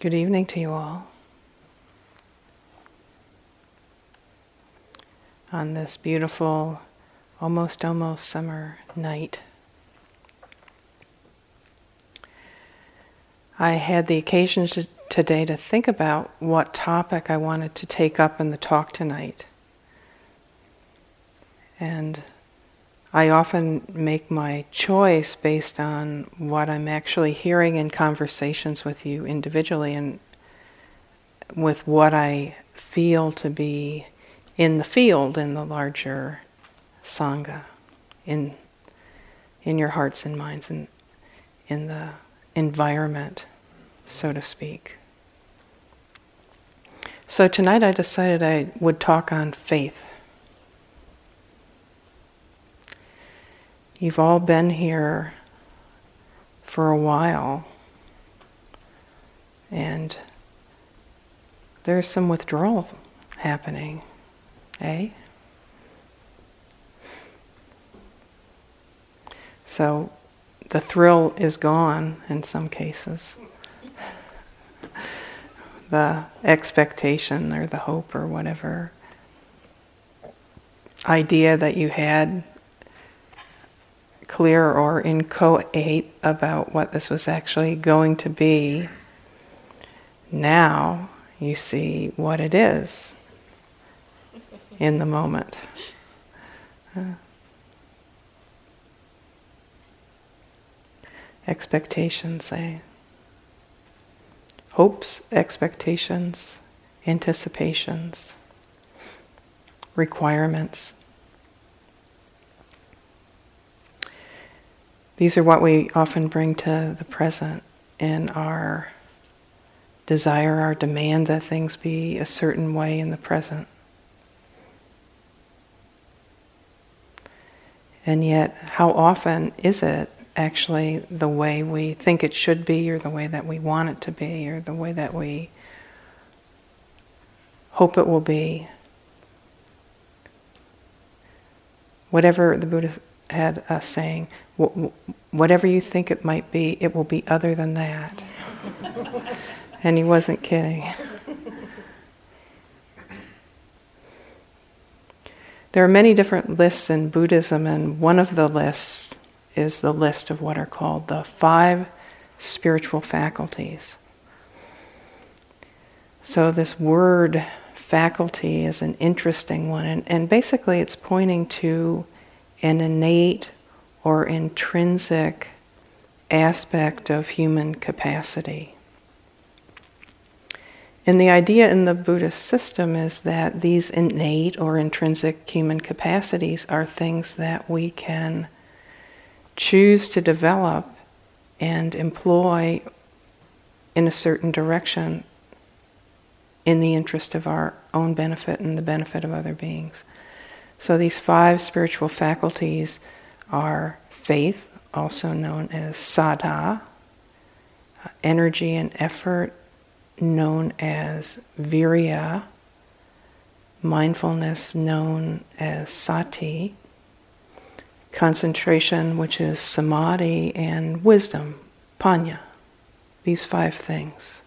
Good evening to you all. On this beautiful, almost almost summer night. I had the occasion to, today to think about what topic I wanted to take up in the talk tonight. And I often make my choice based on what I'm actually hearing in conversations with you individually and with what I feel to be in the field in the larger sangha, in in your hearts and minds and in the environment, so to speak. So tonight I decided I would talk on faith. You've all been here for a while, and there's some withdrawal happening, eh? So the thrill is gone in some cases. the expectation or the hope or whatever idea that you had clear or inchoate about what this was actually going to be, now you see what it is in the moment. Uh, expectations, say. Hopes, expectations, anticipations, requirements. These are what we often bring to the present in our desire, our demand that things be a certain way in the present. And yet, how often is it actually the way we think it should be, or the way that we want it to be, or the way that we hope it will be? Whatever the Buddha had us saying, whatever you think it might be, it will be other than that. and he wasn't kidding. There are many different lists in Buddhism, and one of the lists is the list of what are called the five spiritual faculties. So, this word faculty is an interesting one, and, and basically it's pointing to an innate or intrinsic aspect of human capacity. And the idea in the Buddhist system is that these innate or intrinsic human capacities are things that we can choose to develop and employ in a certain direction in the interest of our own benefit and the benefit of other beings. So these five spiritual faculties are faith, also known as saddha, uh, energy and effort, known as virya, mindfulness, known as sati, concentration, which is samadhi, and wisdom, panya. These five things.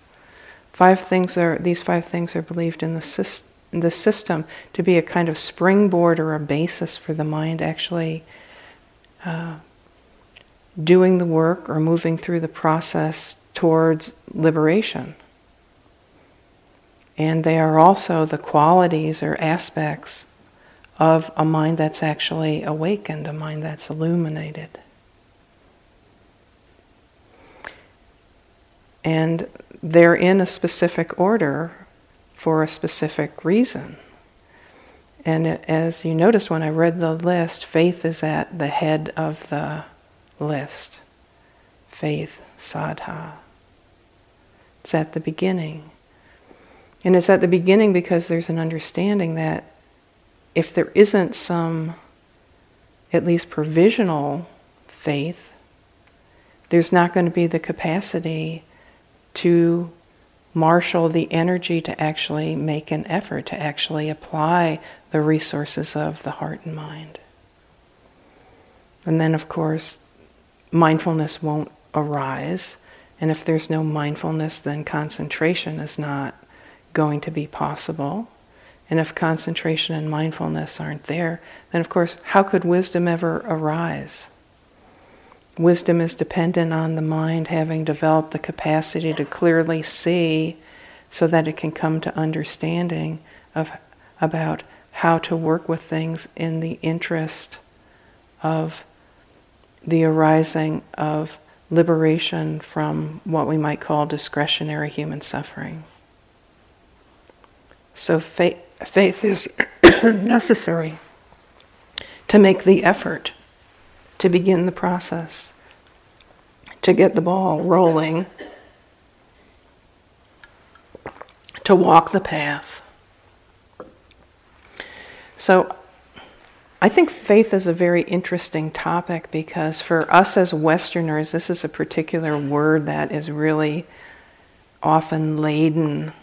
Five things are these five things are believed in the the system to be a kind of springboard or a basis for the mind actually uh, doing the work or moving through the process towards liberation. And they are also the qualities or aspects of a mind that's actually awakened, a mind that's illuminated. And they're in a specific order for a specific reason. And as you notice when I read the list, faith is at the head of the list. Faith, saddha. It's at the beginning. And it's at the beginning because there's an understanding that if there isn't some, at least provisional faith, there's not going to be the capacity to marshal the energy to actually make an effort, to actually apply the resources of the heart and mind. And then, of course, mindfulness won't arise, And if there's no mindfulness, then concentration is not going to be possible. And if concentration and mindfulness aren't there, then of course, how could wisdom ever arise? Wisdom is dependent on the mind having developed the capacity to clearly see so that it can come to understanding of about how to work with things in the interest of the arising of liberation from what we might call discretionary human suffering. So faith, faith is necessary to make the effort to begin the process, to get the ball rolling, to walk the path. So I think faith is a very interesting topic because for us as Westerners, this is a particular word that is really often laden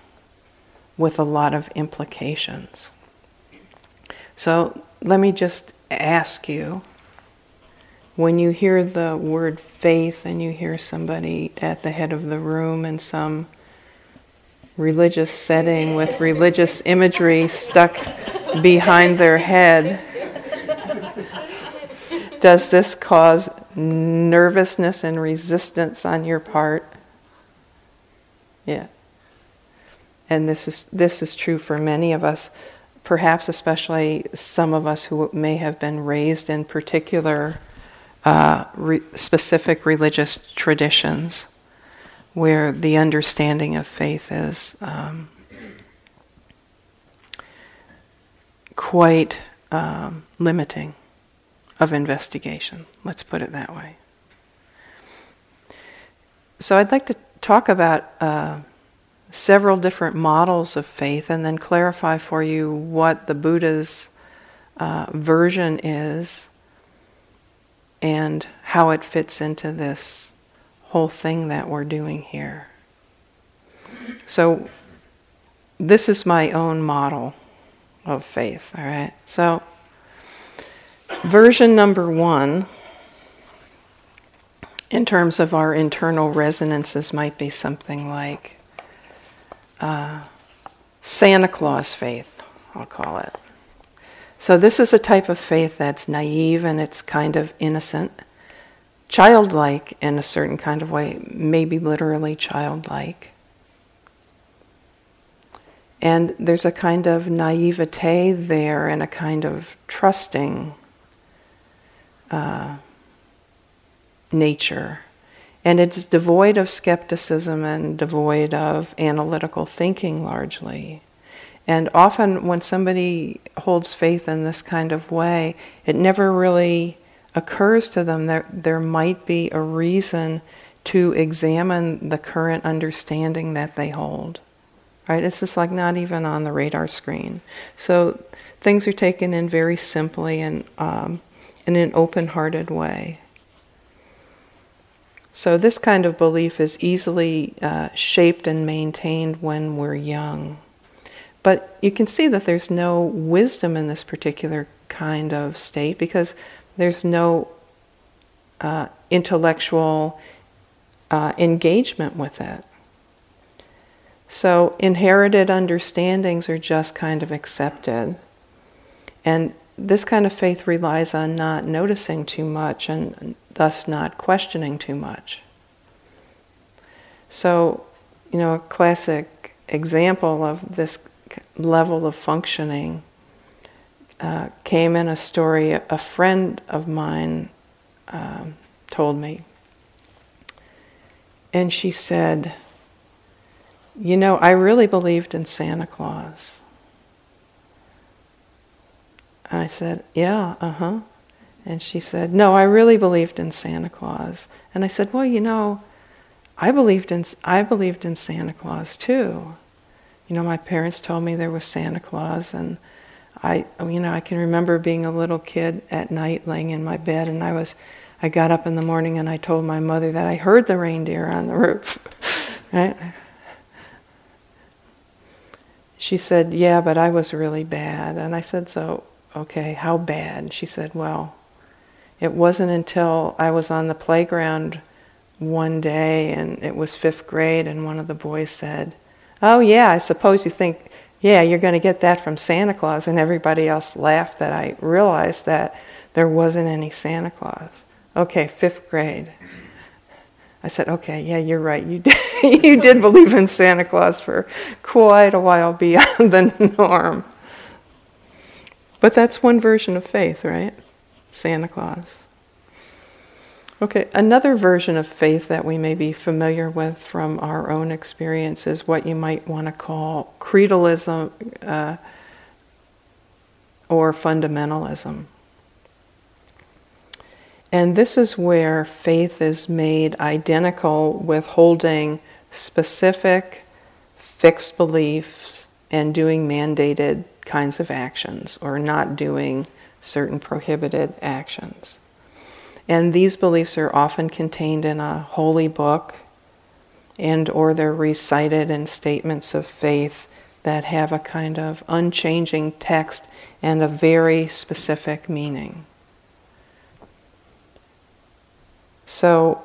with a lot of implications. So let me just ask you when you hear the word faith and you hear somebody at the head of the room in some religious setting with religious imagery stuck behind their head, does this cause nervousness and resistance on your part? Yeah. And this is this is true for many of us, perhaps especially some of us who may have been raised in particular uh, re- specific religious traditions where the understanding of faith is um, quite um, limiting of investigation. Let's put it that way. So, I'd like to talk about uh, several different models of faith and then clarify for you what the Buddha's uh, version is and how it fits into this whole thing that we're doing here. So, this is my own model of faith, all right? So, version number one, in terms of our internal resonances, might be something like uh, Santa Claus faith, I'll call it. So, this is a type of faith that's naive and it's kind of innocent, childlike in a certain kind of way, maybe literally childlike. And there's a kind of naivete there and a kind of trusting uh, nature. And it's devoid of skepticism and devoid of analytical thinking largely. And often, when somebody holds faith in this kind of way, it never really occurs to them that there might be a reason to examine the current understanding that they hold. Right? It's just like not even on the radar screen. So things are taken in very simply and um, in an open hearted way. So, this kind of belief is easily uh, shaped and maintained when we're young. But you can see that there's no wisdom in this particular kind of state because there's no uh, intellectual uh, engagement with it. So inherited understandings are just kind of accepted. And this kind of faith relies on not noticing too much and thus not questioning too much. So, you know, a classic example of this level of functioning uh, came in a story a friend of mine um, told me. And she said, You know, I really believed in Santa Claus. And I said, Yeah, uh huh. And she said, No, I really believed in Santa Claus. And I said, Well, you know, I believed in I believed in Santa Claus too. You know, my parents told me there was Santa Claus, and I, you know, I can remember being a little kid at night, laying in my bed, and I was, I got up in the morning and I told my mother that I heard the reindeer on the roof, right? She said, "Yeah, but I was really bad," and I said, "So, okay, how bad?" She said, "Well, it wasn't until I was on the playground one day, and it was fifth grade, and one of the boys said, Oh, yeah, I suppose you think, yeah, you're going to get that from Santa Claus. And everybody else laughed that I realized that there wasn't any Santa Claus. Okay, fifth grade. I said, okay, yeah, you're right. You did, you did believe in Santa Claus for quite a while beyond the norm. But that's one version of faith, right? Santa Claus. Okay, another version of faith that we may be familiar with from our own experience is what you might want to call creedalism uh, or fundamentalism. And this is where faith is made identical with holding specific, fixed beliefs and doing mandated kinds of actions or not doing certain prohibited actions. And these beliefs are often contained in a holy book and or they're recited in statements of faith that have a kind of unchanging text and a very specific meaning. So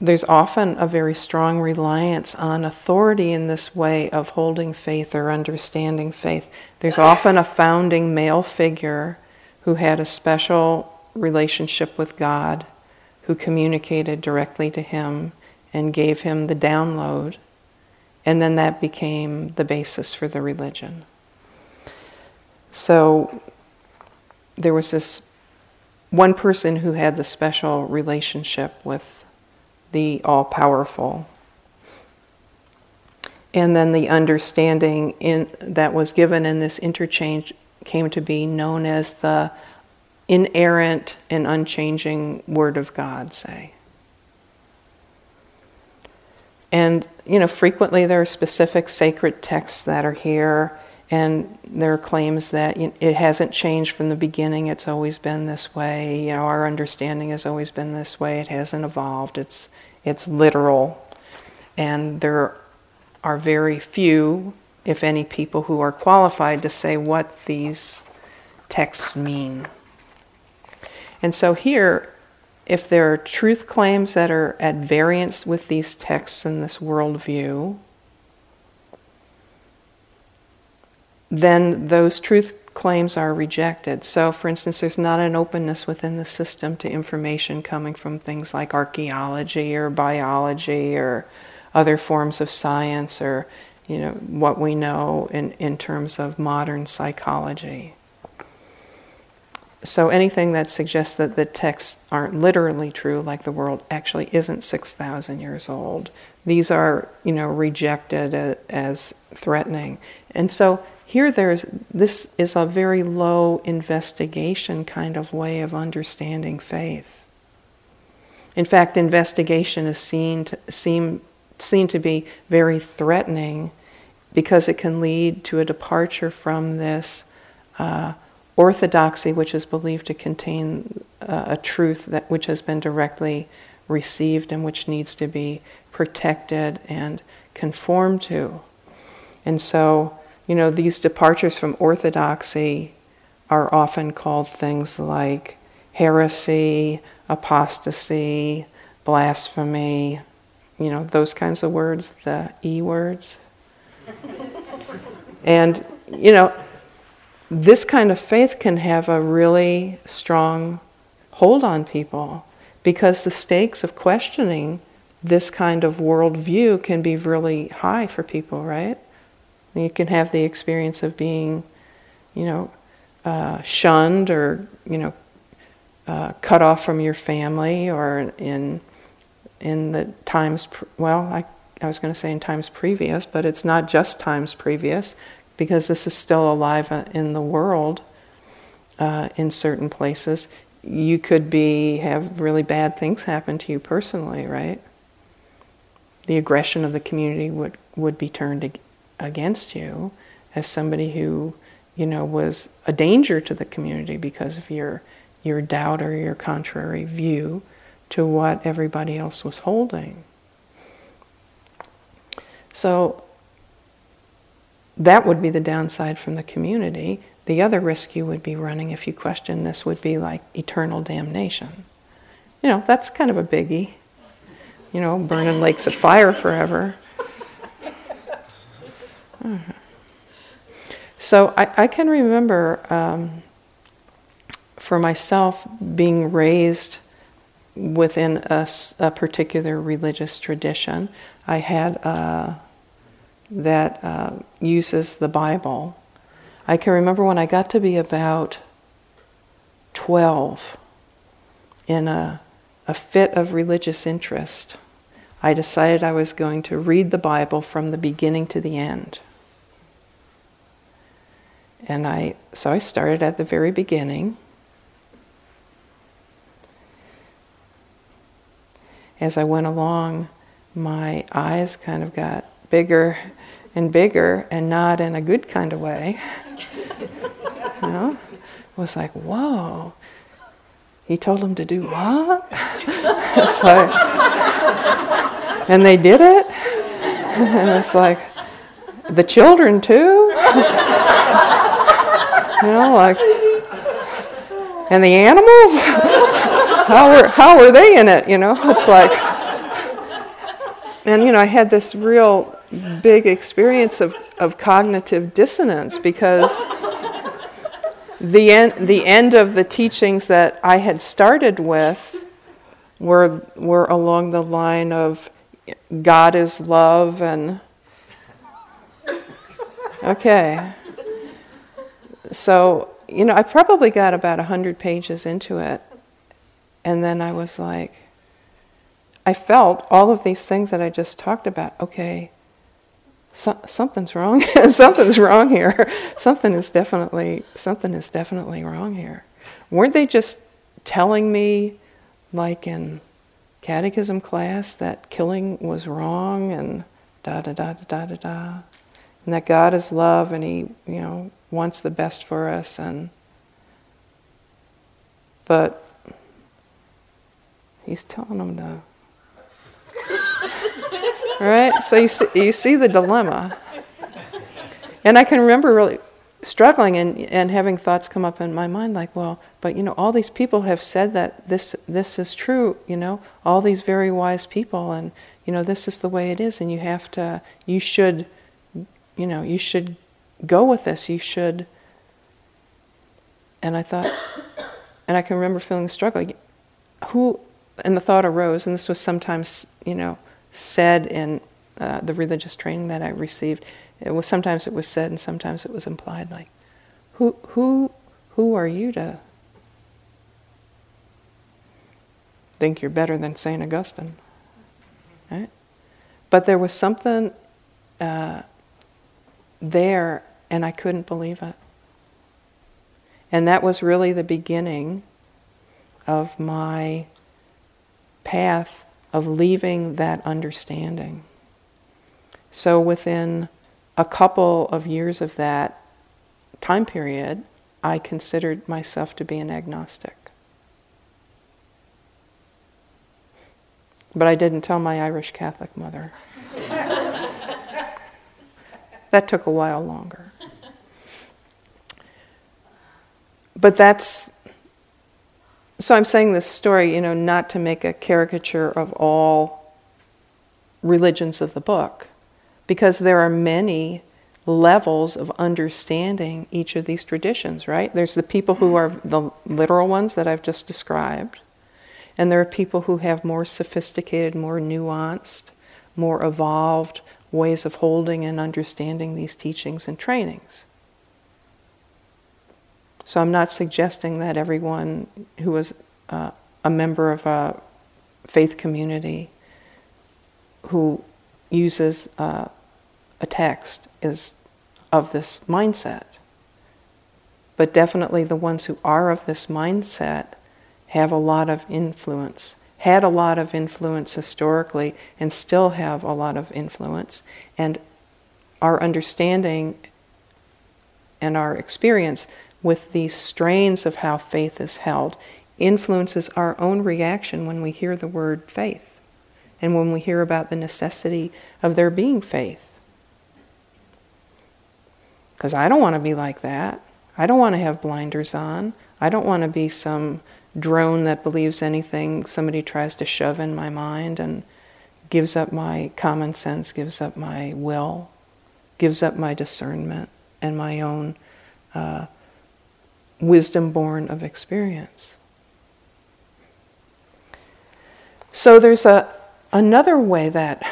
there's often a very strong reliance on authority in this way of holding faith or understanding faith. There's often a founding male figure who had a special relationship with God, who communicated directly to him and gave him the download, and then that became the basis for the religion. So there was this one person who had the special relationship with the all powerful. And then the understanding in, that was given in this interchange came to be known as the inerrant and unchanging Word of God, say. And, you know, frequently there are specific sacred texts that are here, and there are claims that it hasn't changed from the beginning, it's always been this way. You know, our understanding has always been this way, it hasn't evolved, it's, it's literal. And there are very few, if any, people who are qualified to say what these texts mean. And so here, if there are truth claims that are at variance with these texts and this worldview, then those truth claims are rejected. So, for instance, there's not an openness within the system to information coming from things like archaeology or biology or other forms of science or you know what we know in, in terms of modern psychology so anything that suggests that the texts aren't literally true, like the world actually isn't 6,000 years old, these are, you know, rejected as threatening. And so here there's, this is a very low investigation kind of way of understanding faith. In fact, investigation is seen to, seem, seen to be very threatening because it can lead to a departure from this uh, orthodoxy, which is believed to contain uh, a truth that which has been directly received and which needs to be protected and conformed to. And so, you know, these departures from orthodoxy are often called things like heresy, apostasy, blasphemy, you know, those kinds of words, the E words. and, you know, this kind of faith can have a really strong hold on people because the stakes of questioning this kind of worldview can be really high for people, right? You can have the experience of being, you know, uh, shunned or, you know, uh, cut off from your family or in in the times well I, I was going to say in times previous but it's not just times previous because this is still alive uh, in the world uh, in certain places. You could be have really bad things happen to you personally, right? The aggression of the community would would be turned against you as somebody who, you know, was a danger to the community because of your your doubt or your contrary view to what everybody else was holding. So that would be the downside from the community. The other risk you would be running if you question this would be like eternal damnation. You know, that's kind of a biggie. you know, burning lakes of fire forever. So I, I, can remember um, for myself being raised within a, a, particular religious tradition. I had uh, that uh, uses the Bible. I can remember when I got to be about 12 in a, a fit of religious interest. I decided I was going to read the Bible from the beginning to the end. And I so I started at the very beginning. As I went along, my eyes kind of got bigger and bigger and not in a good kind of way. you know? It was like, whoa. He told them to do what? it's like, and they did it. and it's like, the children too? you know, like, and the animals? how, were, how were they in it? You know, it's like, and you know, I had this real big experience of, of cognitive dissonance because the end, the end of the teachings that I had started with were, were along the line of God is love and. Okay. So, you know, I probably got about 100 pages into it. And then I was like, I felt all of these things that I just talked about. Okay, so, something's wrong. something's wrong here. something is definitely something is definitely wrong here. Weren't they just telling me, like in catechism class, that killing was wrong and da da da da da da da, and that God is love and He, you know, wants the best for us and. But He's telling them to right? So you see, you see the dilemma. And I can remember really struggling and, and having thoughts come up in my mind like, well, but you know, all these people have said that this this is true, you know, all these very wise people and you know, this is the way it is and you have to you should you know, you should go with this. You should and I thought and I can remember feeling the struggle. Who and the thought arose, and this was sometimes, you know, said in uh, the religious training that I received. It was sometimes it was said and sometimes it was implied. Like, who who who are you to think you're better than Saint Augustine? Right? But there was something uh, there, and I couldn't believe it. And that was really the beginning of my path of leaving that understanding. So within a couple of years of that time period, I considered myself to be an agnostic. But I didn't tell my Irish Catholic mother. that took a while longer. But that's so I'm saying this story, you know, not to make a caricature of all religions of the book, because there are many levels of understanding each of these traditions, right? There's the people who are the literal ones that I've just described, and there are people who have more sophisticated, more nuanced, more evolved ways of holding and understanding these teachings and trainings. So I'm not suggesting that everyone who is uh, a member of a faith community who uses uh, a text is of this mindset. But definitely the ones who are of this mindset have a lot of influence, had a lot of influence historically, and still have a lot of influence. And our understanding and our experience with these strains of how faith is held influences our own reaction when we hear the word faith and when we hear about the necessity of there being faith. Because I don't want to be like that. I don't want to have blinders on. I don't want to be some drone that believes anything somebody tries to shove in my mind and gives up my common sense, gives up my will, gives up my discernment and my own uh, wisdom born of experience. So there's a another way that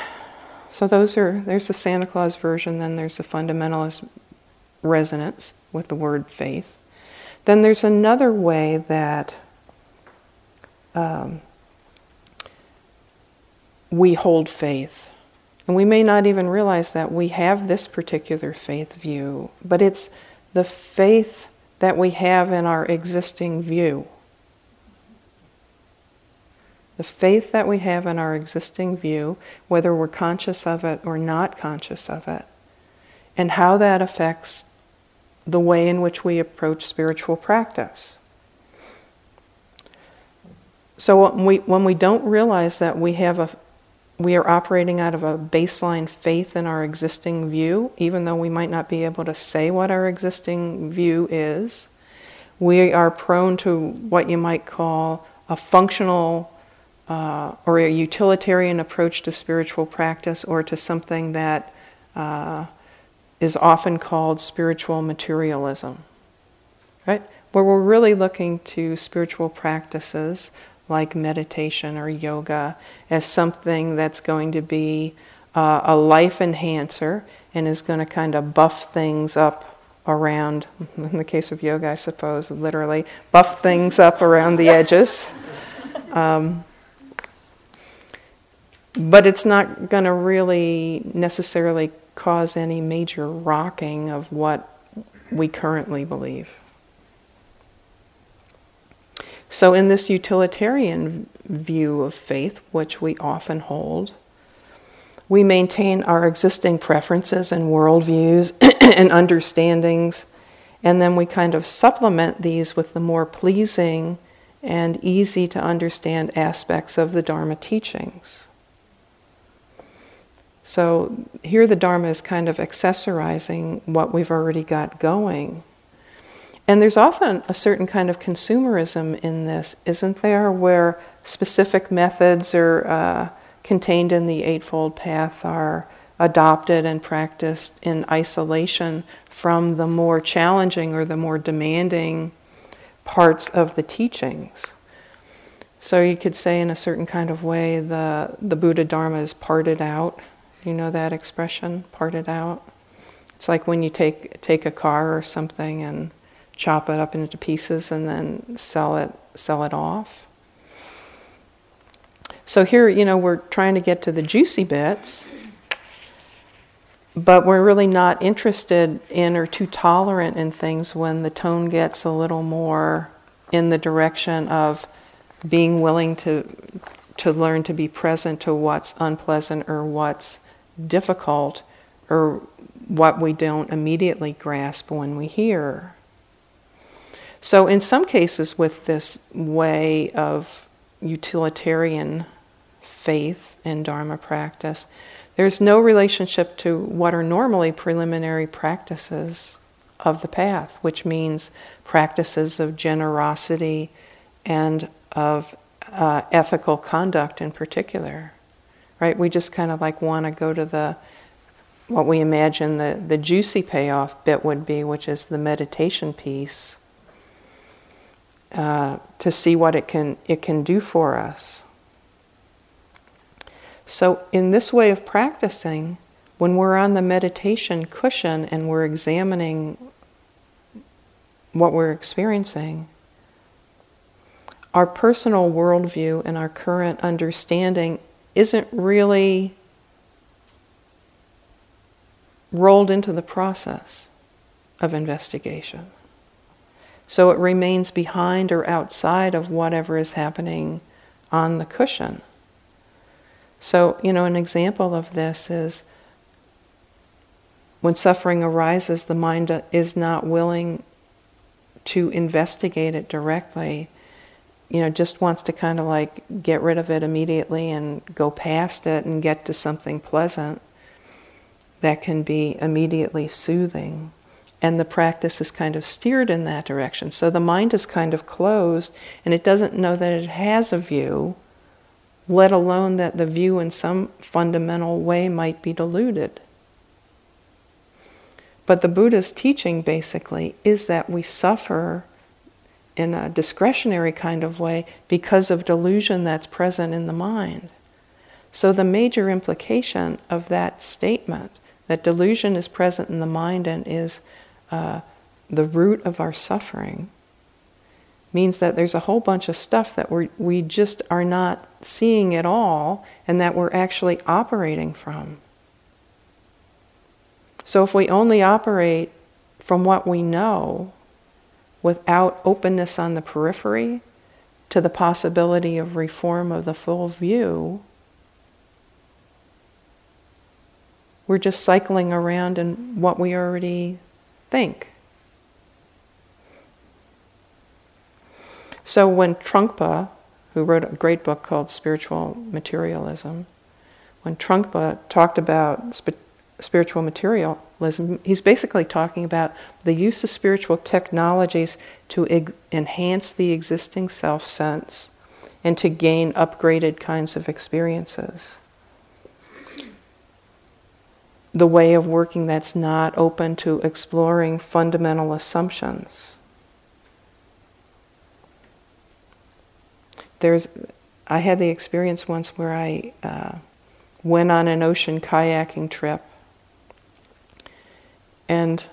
so those are there's the Santa Claus version, then there's the fundamentalist resonance with the word faith. Then there's another way that um, we hold faith. And we may not even realize that we have this particular faith view, but it's the faith that we have in our existing view. The faith that we have in our existing view, whether we're conscious of it or not conscious of it, and how that affects the way in which we approach spiritual practice. So when we, when we don't realize that we have a we are operating out of a baseline faith in our existing view, even though we might not be able to say what our existing view is. We are prone to what you might call a functional uh, or a utilitarian approach to spiritual practice or to something that uh, is often called spiritual materialism. Right? Where we're really looking to spiritual practices like meditation or yoga as something that's going to be uh, a life enhancer and is going to kind of buff things up around, in the case of yoga, I suppose, literally, buff things up around the edges. Um, but it's not going to really necessarily cause any major rocking of what we currently believe. So, in this utilitarian view of faith, which we often hold, we maintain our existing preferences and worldviews and understandings, and then we kind of supplement these with the more pleasing and easy to understand aspects of the Dharma teachings. So, here the Dharma is kind of accessorizing what we've already got going and there's often a certain kind of consumerism in this, isn't there, where specific methods are uh, contained in the Eightfold Path are adopted and practiced in isolation from the more challenging or the more demanding parts of the teachings. So you could say, in a certain kind of way, the, the Buddha Dharma is parted out. You know that expression, parted out? It's like when you take, take a car or something and chop it up into pieces and then sell it sell it off. So here, you know, we're trying to get to the juicy bits, but we're really not interested in or too tolerant in things when the tone gets a little more in the direction of being willing to to learn to be present to what's unpleasant or what's difficult or what we don't immediately grasp when we hear. So, in some cases, with this way of utilitarian faith and Dharma practice, there's no relationship to what are normally preliminary practices of the path, which means practices of generosity and of uh, ethical conduct in particular. Right? We just kind of like want to go to the what we imagine the, the juicy payoff bit would be, which is the meditation piece uh, to see what it can it can do for us. So in this way of practicing, when we're on the meditation cushion and we're examining what we're experiencing, our personal worldview and our current understanding isn't really rolled into the process of investigation. So it remains behind or outside of whatever is happening on the cushion. So, you know, an example of this is when suffering arises, the mind is not willing to investigate it directly. You know, just wants to kind of like get rid of it immediately and go past it and get to something pleasant that can be immediately soothing and the practice is kind of steered in that direction. So the mind is kind of closed and it doesn't know that it has a view let alone that the view in some fundamental way might be diluted. But the Buddha's teaching basically is that we suffer in a discretionary kind of way because of delusion that's present in the mind. So, the major implication of that statement that delusion is present in the mind and is uh, the root of our suffering means that there's a whole bunch of stuff that we we just are not seeing at all and that we're actually operating from. So if we only operate from what we know without openness on the periphery to the possibility of reform of the full view, we're just cycling around in what we already think. So when Trungpa, who wrote a great book called Spiritual Materialism, when Trungpa talked about sp- spiritual materialism, he's basically talking about the use of spiritual technologies to eg- enhance the existing self sense and to gain upgraded kinds of experiences. The way of working that's not open to exploring fundamental assumptions. There's I had the experience once where I uh, went on an ocean kayaking trip, and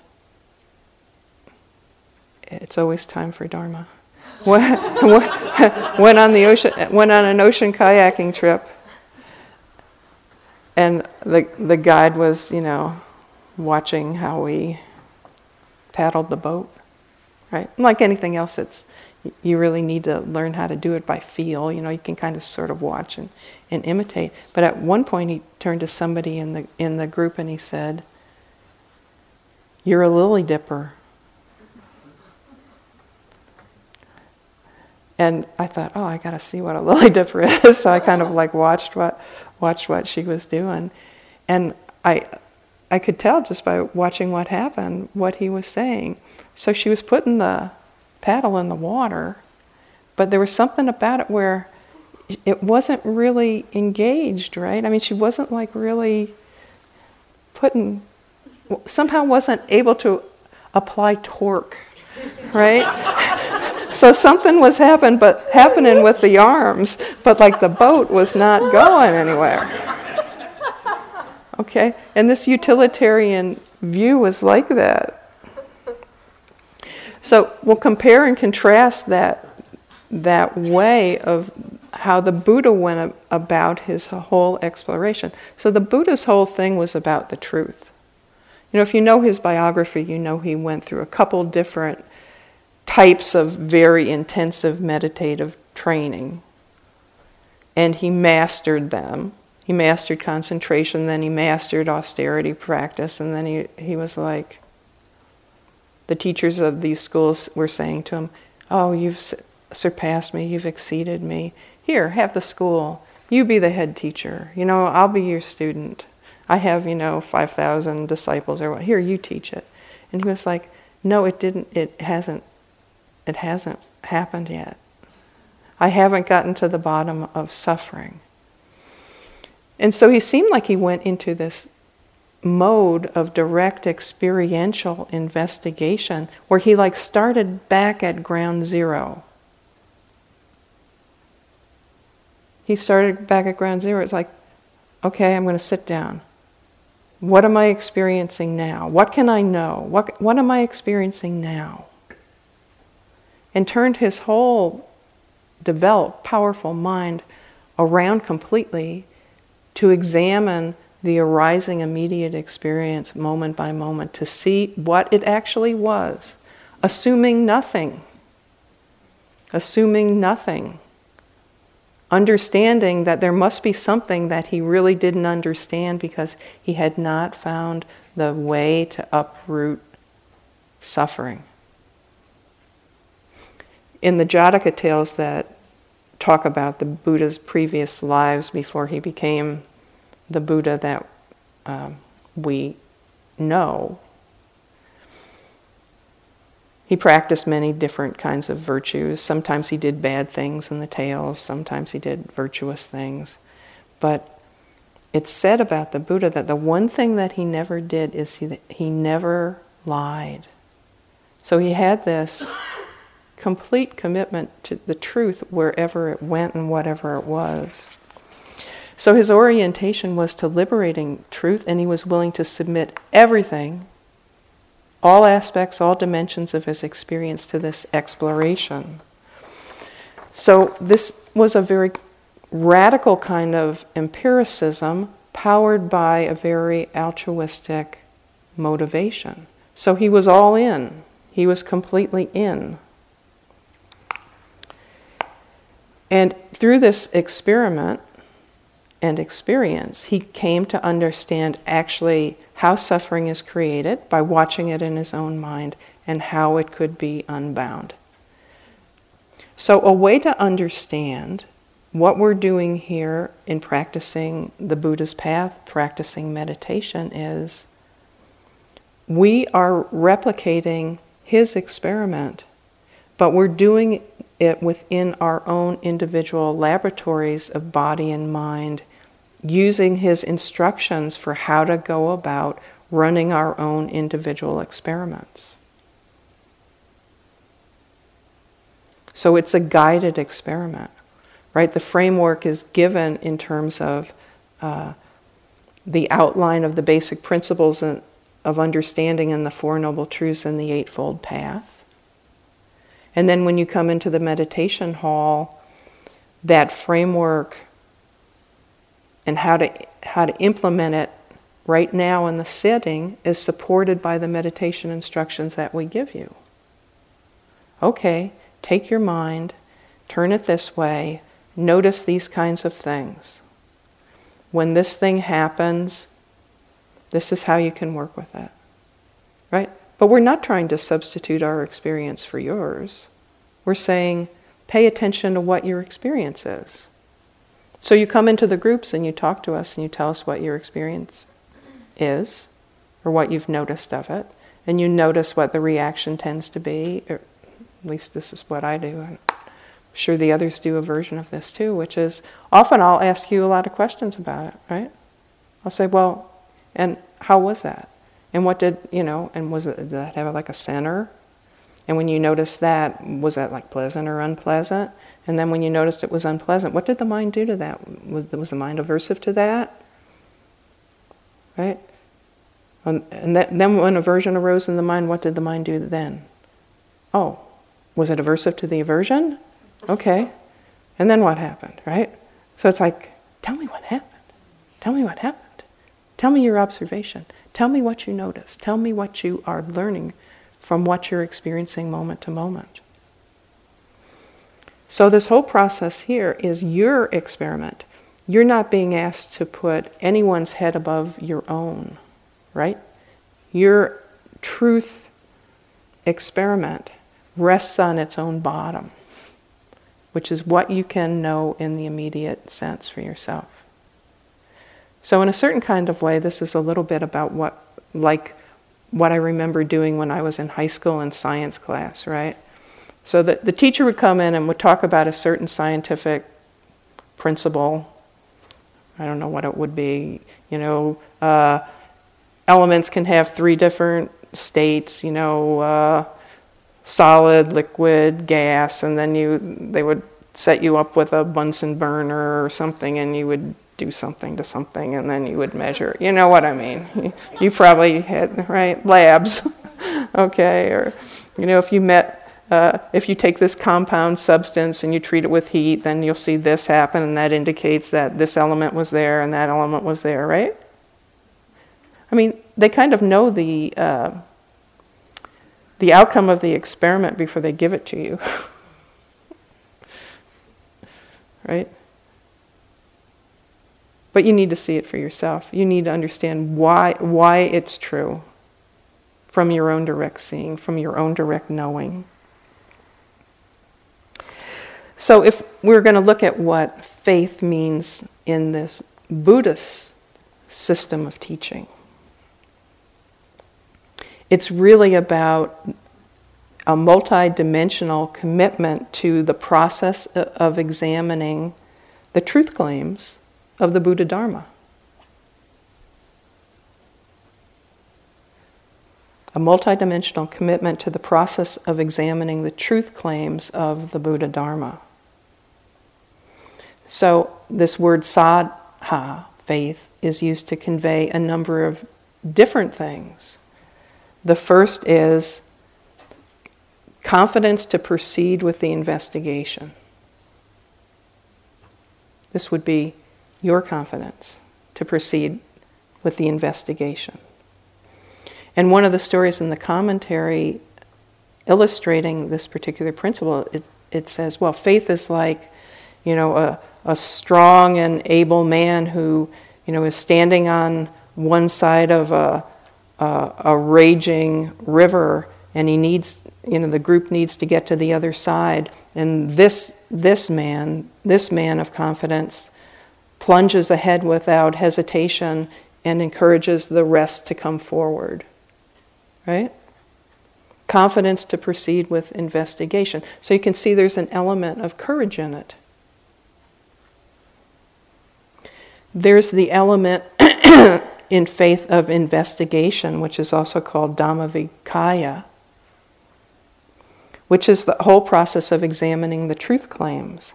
it's always time for dharma. went on the ocean, went on an ocean kayaking trip, and the the guide was, you know, watching how we paddled the boat, right? Like anything else, it's you really need to learn how to do it by feel. You know, you can kind of sort of watch and, and imitate. But at one point, he turned to somebody in the in the group and he said, "You're a lily dipper." And I thought, oh, I got to see what a lily dipper is. so I kind of like watched what watched what she was doing, and I I could tell just by watching what happened what he was saying. So she was putting the paddle in the water, but there was something about it where it wasn't really engaged, right? I mean, she wasn't like really putting, somehow wasn't able to apply torque, right? so something was happening, but happening with the arms, but like the boat was not going anywhere. Okay, and this utilitarian view was like that. So we'll compare and contrast that, that way of how the Buddha went about his whole exploration. So the Buddha's whole thing was about the truth. You know, if you know his biography, you know he went through a couple different types of very intensive meditative training. And he mastered them. He mastered concentration, then he mastered austerity practice, and then he, he was like, the teachers of these schools were saying to him, Oh, you've surpassed me, you've exceeded me. Here, have the school. You be the head teacher. You know, I'll be your student. I have, you know, 5,000 disciples or what. Here, you teach it. And he was like, No, it didn't, it hasn't, it hasn't happened yet. I haven't gotten to the bottom of suffering. And so he seemed like he went into this mode of direct experiential investigation where he like started back at ground zero. He started back at ground zero. It's like, okay, I'm going to sit down. What am I experiencing now? What can I know? What, what am I experiencing now? And turned his whole developed, powerful mind around completely to examine the arising immediate experience moment by moment to see what it actually was, assuming nothing, assuming nothing, understanding that there must be something that he really didn't understand because he had not found the way to uproot suffering. In the Jataka tales that talk about the Buddha's previous lives before he became the Buddha that um, we know, He practiced many different kinds of virtues. Sometimes he did bad things in the tales, sometimes he did virtuous things. But it's said about the Buddha that the one thing that he never did is he, he never lied. So he had this complete commitment to the truth wherever it went and whatever it was. So his orientation was to liberating truth, and he was willing to submit everything, all aspects, all dimensions of his experience to this exploration. So this was a very radical kind of empiricism powered by a very altruistic motivation. So he was all in, he was completely in. And through this experiment and experience, he came to understand actually how suffering is created by watching it in his own mind and how it could be unbound. So, a way to understand what we're doing here in practicing the Buddha's path, practicing meditation, is we are replicating his experiment, but we're doing it within our own individual laboratories of body and mind, using his instructions for how to go about running our own individual experiments. So it's a guided experiment, right? The framework is given in terms of uh, the outline of the basic principles of understanding and the Four Noble Truths and the Eightfold Path. And then when you come into the meditation hall, that framework and how to how to implement it right now in the sitting is supported by the meditation instructions that we give you. Okay, take your mind, turn it this way, notice these kinds of things. When this thing happens, this is how you can work with it. But we're not trying to substitute our experience for yours. We're saying, pay attention to what your experience is. So you come into the groups and you talk to us and you tell us what your experience is or what you've noticed of it. And you notice what the reaction tends to be, or at least this is what I do. I'm sure the others do a version of this too, which is often I'll ask you a lot of questions about it, right? I'll say, well, and how was that? And what did, you know, and was it, did that have like a center? And when you noticed that, was that like pleasant or unpleasant? And then when you noticed it was unpleasant, what did the mind do to that? Was, was the mind aversive to that? Right? Um, and that, then when aversion arose in the mind, what did the mind do then? Oh, was it aversive to the aversion? Okay. And then what happened, right? So it's like, tell me what happened. Tell me what happened. Tell me your observation. Tell me what you notice. Tell me what you are learning from what you're experiencing moment to moment. So, this whole process here is your experiment. You're not being asked to put anyone's head above your own, right? Your truth experiment rests on its own bottom, which is what you can know in the immediate sense for yourself. So, in a certain kind of way, this is a little bit about what, like, what I remember doing when I was in high school in science class, right? So the, the teacher would come in and would talk about a certain scientific principle. I don't know what it would be. You know, uh, elements can have three different states. You know, uh, solid, liquid, gas, and then you they would set you up with a Bunsen burner or something, and you would do something to something and then you would measure. You know what I mean? You probably had, right, labs, okay? Or, you know, if you met, uh, if you take this compound substance and you treat it with heat, then you'll see this happen and that indicates that this element was there and that element was there, right? I mean, they kind of know the, uh, the outcome of the experiment before they give it to you. right? But you need to see it for yourself. You need to understand why, why it's true from your own direct seeing, from your own direct knowing. So, if we're going to look at what faith means in this Buddhist system of teaching, it's really about a multi-dimensional commitment to the process of examining the truth claims of the Buddha Dharma. A multidimensional commitment to the process of examining the truth claims of the Buddha Dharma. So, this word saddha, faith, is used to convey a number of different things. The first is confidence to proceed with the investigation. This would be your confidence to proceed with the investigation. And one of the stories in the commentary illustrating this particular principle, it, it says, well, faith is like, you know, a, a strong and able man who, you know, is standing on one side of a, a, a raging river and he needs you know the group needs to get to the other side and this this man this man of confidence plunges ahead without hesitation and encourages the rest to come forward right? Confidence to proceed with investigation. So you can see there's an element of courage in it. There's the element in faith of investigation which is also called dhammavicaya which is the whole process of examining the truth claims.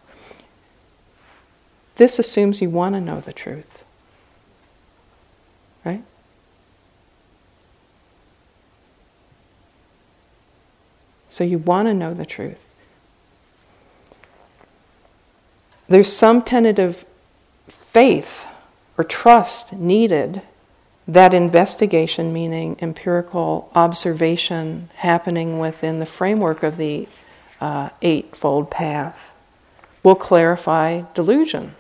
This assumes you want to know the truth. Right? So you want to know the truth. There's some tentative faith or trust needed that investigation, meaning empirical observation happening within the framework of the uh, Eightfold Path, will clarify delusion.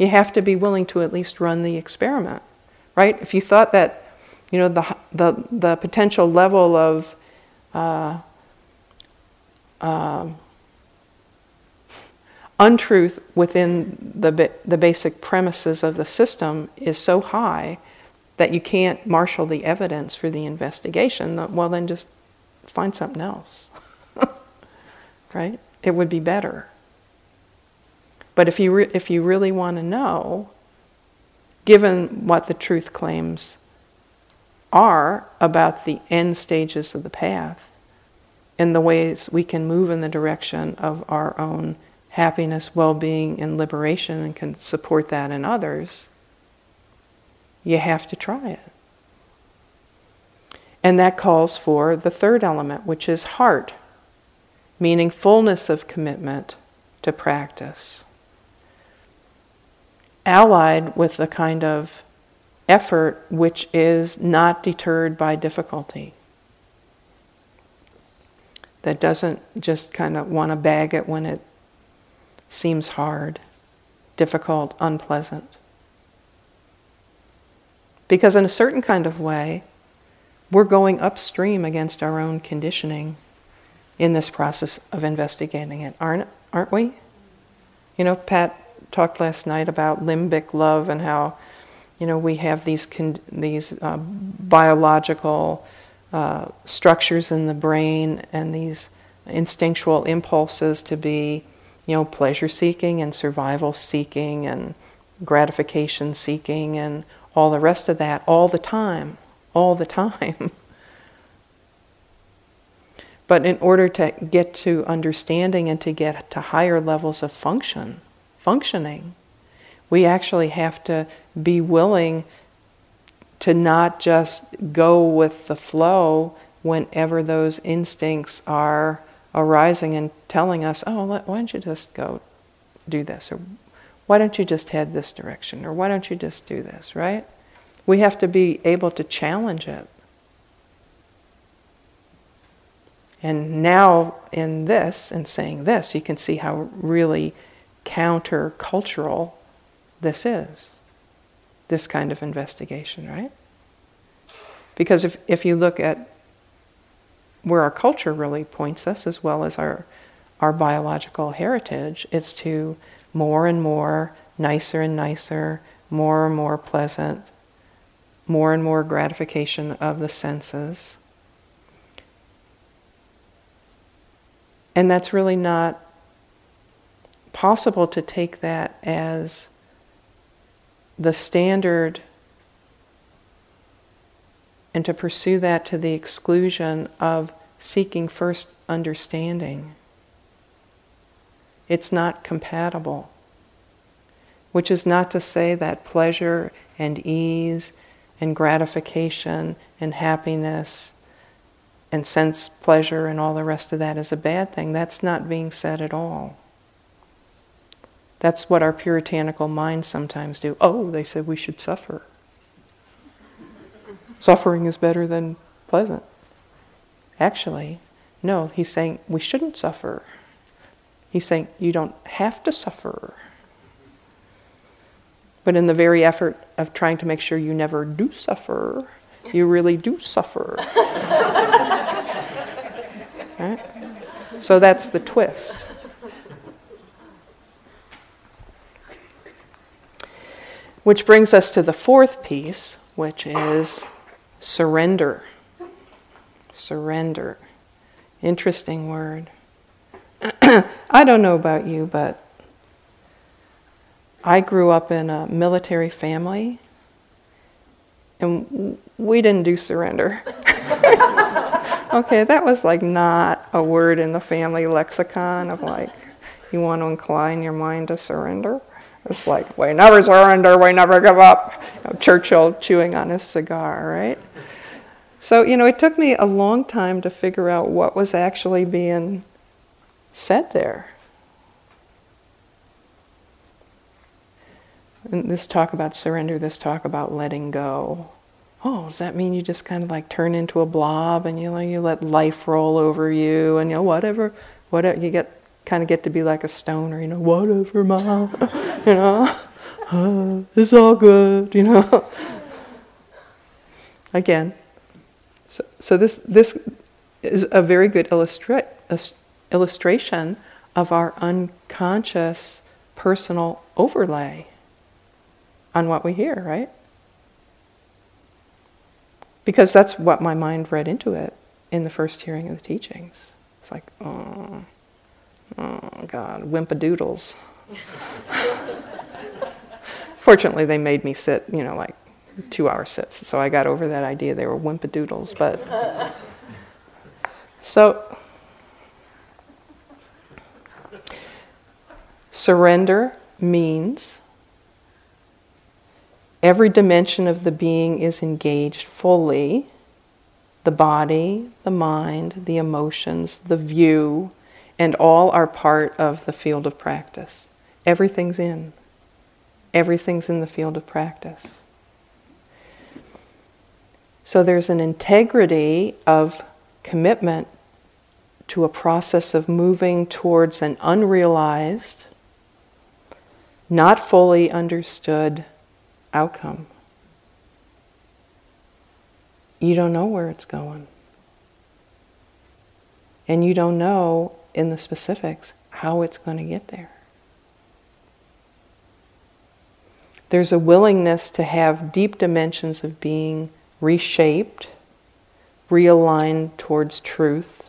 You have to be willing to at least run the experiment, right? If you thought that, you know, the, the, the potential level of uh, uh, untruth within the, the basic premises of the system is so high that you can't marshal the evidence for the investigation, well, then just find something else. right? It would be better. But if you, re- if you really want to know, given what the truth claims are about the end stages of the path and the ways we can move in the direction of our own happiness, well being, and liberation and can support that in others, you have to try it. And that calls for the third element, which is heart, meaning fullness of commitment to practice. Allied with a kind of effort which is not deterred by difficulty. That doesn't just kind of want to bag it when it seems hard, difficult, unpleasant. Because, in a certain kind of way, we're going upstream against our own conditioning in this process of investigating it, aren't, aren't we? You know, Pat talked last night about limbic love and how, you know, we have these, con- these uh, biological uh, structures in the brain and these instinctual impulses to be, you know, pleasure seeking and survival seeking and gratification seeking and all the rest of that all the time, all the time. but in order to get to understanding and to get to higher levels of function, functioning, we actually have to be willing to not just go with the flow whenever those instincts are arising and telling us, oh, why don't you just go do this? Or why don't you just head this direction? Or why don't you just do this, right? We have to be able to challenge it. And now, in this, and saying this, you can see how really countercultural this is, this kind of investigation, right? Because if, if you look at where our culture really points us, as well as our, our biological heritage, it's to more and more, nicer and nicer, more and more pleasant, more and more gratification of the senses. And that's really not possible to take that as the standard and to pursue that to the exclusion of seeking first understanding. It's not compatible. Which is not to say that pleasure and ease and gratification and happiness and sense pleasure and all the rest of that is a bad thing. That's not being said at all. That's what our puritanical minds sometimes do. Oh, they said we should suffer. Suffering is better than pleasant. Actually, no, he's saying we shouldn't suffer. He's saying you don't have to suffer. But in the very effort of trying to make sure you never do suffer, you really do suffer. right? So that's the twist. Which brings us to the fourth piece, which is surrender. Surrender. Interesting word. I don't know about you, but I grew up in a military family, and we didn't do surrender. okay, that was like not a word in the family lexicon of like, you want to incline your mind to surrender. It's like, we never surrender, we never give up. You know, Churchill chewing on his cigar, right? So, you know, it took me a long time to figure out what was actually being said there. And this talk about surrender, this talk about letting go. Oh, does that mean you just kind of like turn into a blob and you know you let life roll over you and you know whatever, whatever you get kind of get to be like a stoner, you know, whatever, mom, you know, uh, it's all good, you know. Again, so, so this this is a very good illustra- illustration of our unconscious personal overlay on what we hear, right? Because that's what my mind read into it in the first hearing of the teachings. It's like, oh, oh God, wimpadoodles. Fortunately, they made me sit, you know, like two hour sits, so I got over that idea they were wimpadoodles. But so surrender means every dimension of the being is engaged fully the body, the mind, the emotions, the view, and all are part of the field of practice. Everything's in. Everything's in the field of practice. So there's an integrity of commitment to a process of moving towards an unrealized, not fully understood outcome. You don't know where it's going. And you don't know in the specifics how it's going to get there. There's a willingness to have deep dimensions of being reshaped, realigned towards truth.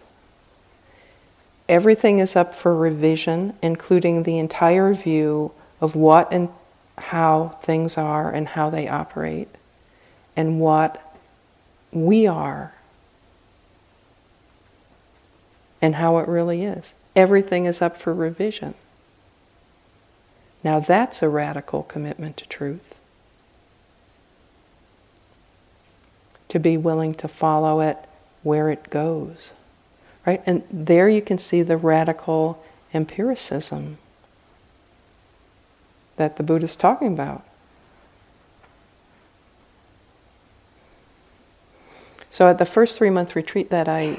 Everything is up for revision, including the entire view of what and how things are and how they operate and what we are and how it really is. Everything is up for revision. Now that's a radical commitment to truth. To be willing to follow it where it goes. Right? And there you can see the radical empiricism that the Buddha is talking about. So at the first three month retreat that I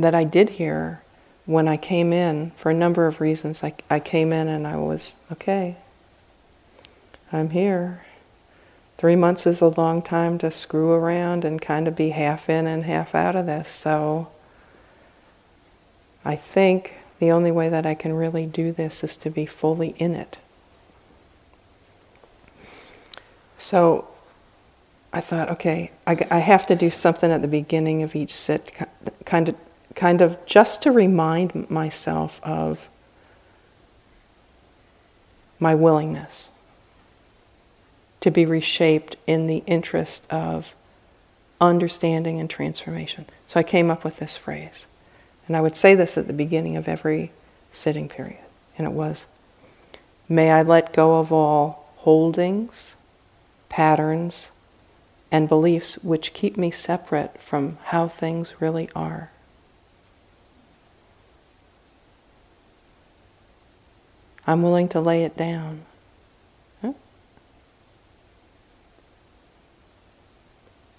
that I did here, when I came in, for a number of reasons, I, I came in and I was, okay, I'm here. Three months is a long time to screw around and kind of be half in and half out of this. So I think the only way that I can really do this is to be fully in it. So I thought, okay, I, I have to do something at the beginning of each sit, kind of kind of just to remind myself of my willingness to be reshaped in the interest of understanding and transformation. So I came up with this phrase. And I would say this at the beginning of every sitting period. And it was May I let go of all holdings, patterns, and beliefs which keep me separate from how things really are. I'm willing to lay it down.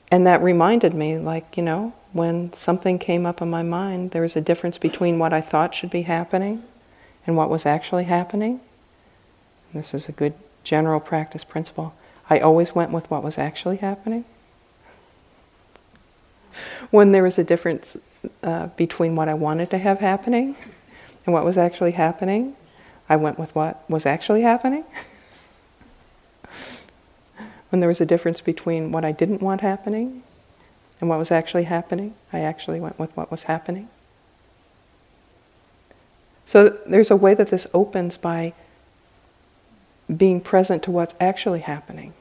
And that reminded me, like, you know, when something came up in my mind, there was a difference between what I thought should be happening and what was actually happening. And this is a good general practice principle. I always went with what was actually happening. When there was a difference uh, between what I wanted to have happening and what was actually happening, I went with what was actually happening. when there was a difference between what I didn't want happening and what was actually happening, I actually went with what was happening. So there's a way that this opens by being present to what's actually happening.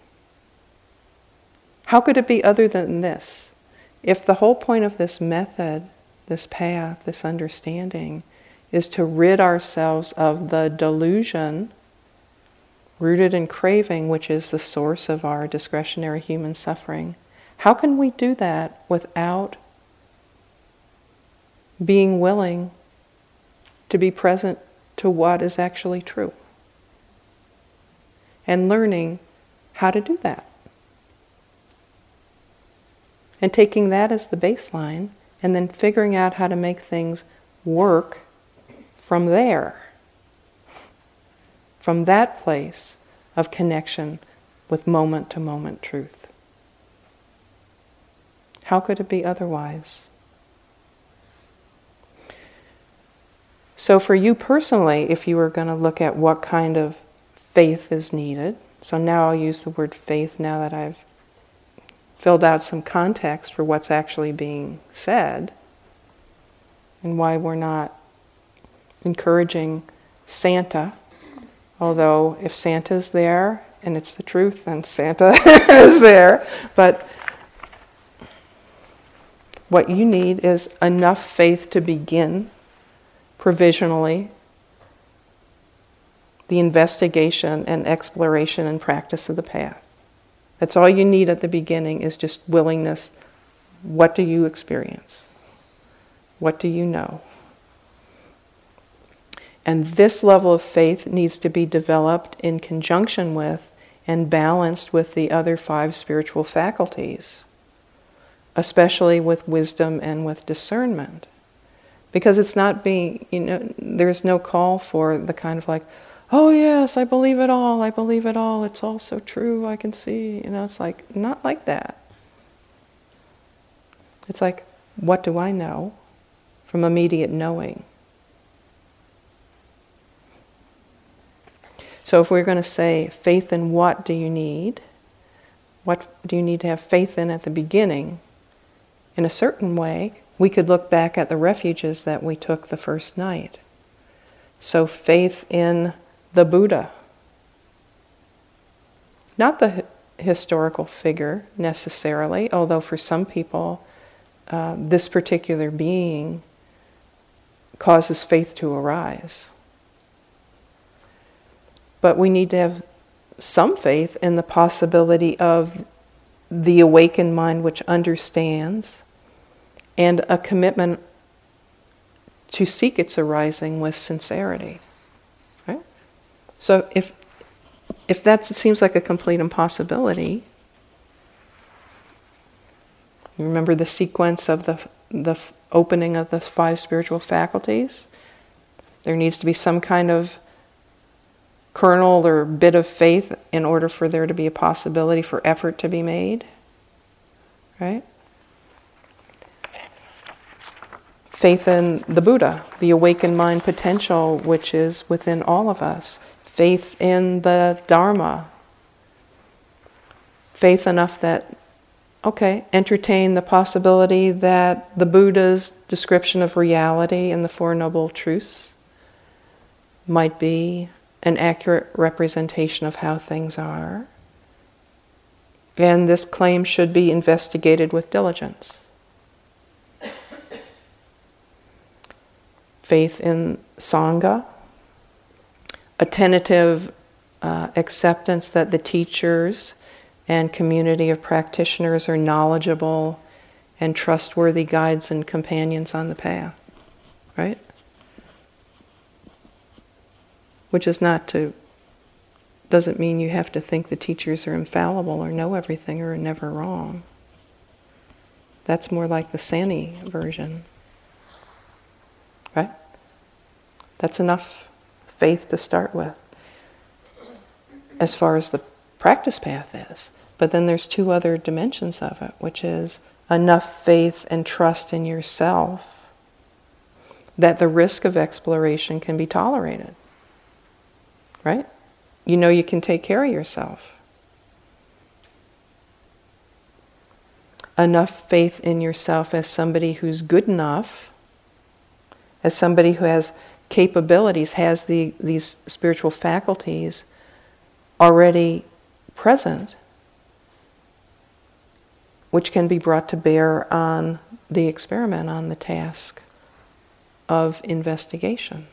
How could it be other than this? If the whole point of this method, this path, this understanding, is to rid ourselves of the delusion rooted in craving, which is the source of our discretionary human suffering. How can we do that without being willing to be present to what is actually true? And learning how to do that. And taking that as the baseline, and then figuring out how to make things work from there from that place of connection with moment to moment truth. How could it be otherwise? So, for you personally, if you were going to look at what kind of faith is needed, so now I'll use the word faith now that I've filled out some context for what's actually being said and why we're not encouraging Santa Although, if Santa's there and it's the truth, then Santa is there. But what you need is enough faith to begin provisionally the investigation and exploration and practice of the path. That's all you need at the beginning is just willingness. What do you experience? What do you know? And this level of faith needs to be developed in conjunction with and balanced with the other five spiritual faculties, especially with wisdom and with discernment. Because it's not being, you know, there's no call for the kind of like, oh yes, I believe it all, I believe it all, it's all so true, I can see. You know, it's like, not like that. It's like, what do I know from immediate knowing? So, if we're going to say, faith in what do you need? What do you need to have faith in at the beginning? In a certain way, we could look back at the refuges that we took the first night. So, faith in the Buddha. Not the historical figure necessarily, although for some people, uh, this particular being causes faith to arise. But we need to have some faith in the possibility of the awakened mind which understands and a commitment to seek its arising with sincerity. Right? So if if that seems like a complete impossibility, remember the sequence of the the opening of the five spiritual faculties. There needs to be some kind of kernel or bit of faith in order for there to be a possibility for effort to be made. Right? Faith in the Buddha, the awakened mind potential which is within all of us. Faith in the Dharma. Faith enough that okay, entertain the possibility that the Buddha's description of reality in the Four Noble Truths might be an accurate representation of how things are. And this claim should be investigated with diligence. Faith in Sangha, a tentative uh, acceptance that the teachers and community of practitioners are knowledgeable and trustworthy guides and companions on the path, right? Which is not to, doesn't mean you have to think the teachers are infallible or know everything or are never wrong. That's more like the Sani version, right? That's enough faith to start with as far as the practice path is. But then there's two other dimensions of it, which is enough faith and trust in yourself that the risk of exploration can be tolerated. Right? You know you can take care of yourself. Enough faith in yourself as somebody who's good enough, as somebody who has capabilities, has the, these spiritual faculties already present which can be brought to bear on the experiment, on the task of investigation.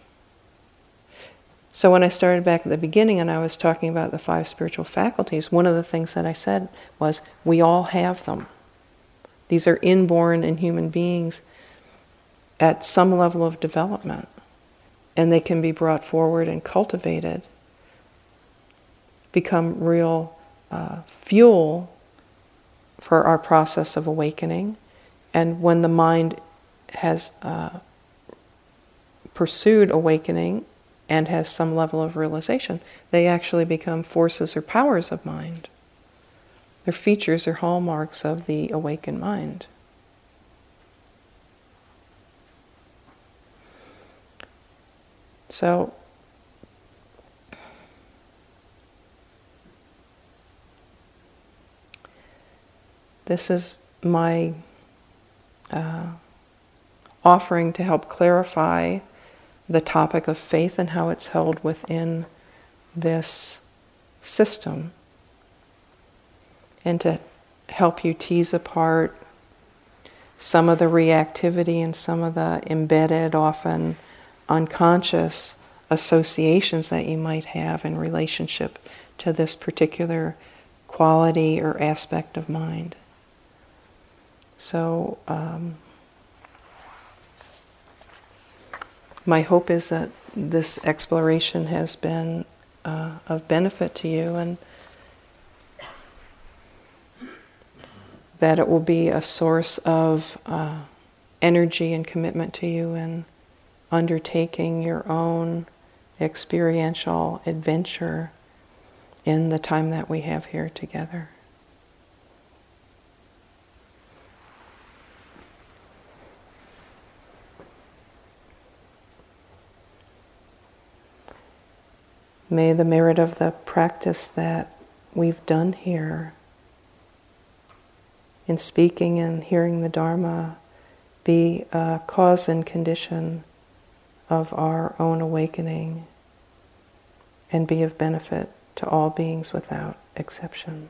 So, when I started back at the beginning and I was talking about the five spiritual faculties, one of the things that I said was we all have them. These are inborn in human beings at some level of development, and they can be brought forward and cultivated, become real uh, fuel for our process of awakening. And when the mind has uh, pursued awakening and has some level of realization, they actually become forces or powers of mind. They're features or hallmarks of the awakened mind. So, This is my uh, offering to help clarify the topic of faith and how it's held within this system, and to help you tease apart some of the reactivity and some of the embedded, often unconscious associations that you might have in relationship to this particular quality or aspect of mind. So, um, my hope is that this exploration has been uh, of benefit to you and that it will be a source of uh, energy and commitment to you in undertaking your own experiential adventure in the time that we have here together. May the merit of the practice that we've done here in speaking and hearing the Dharma be a cause and condition of our own awakening and be of benefit to all beings without exception.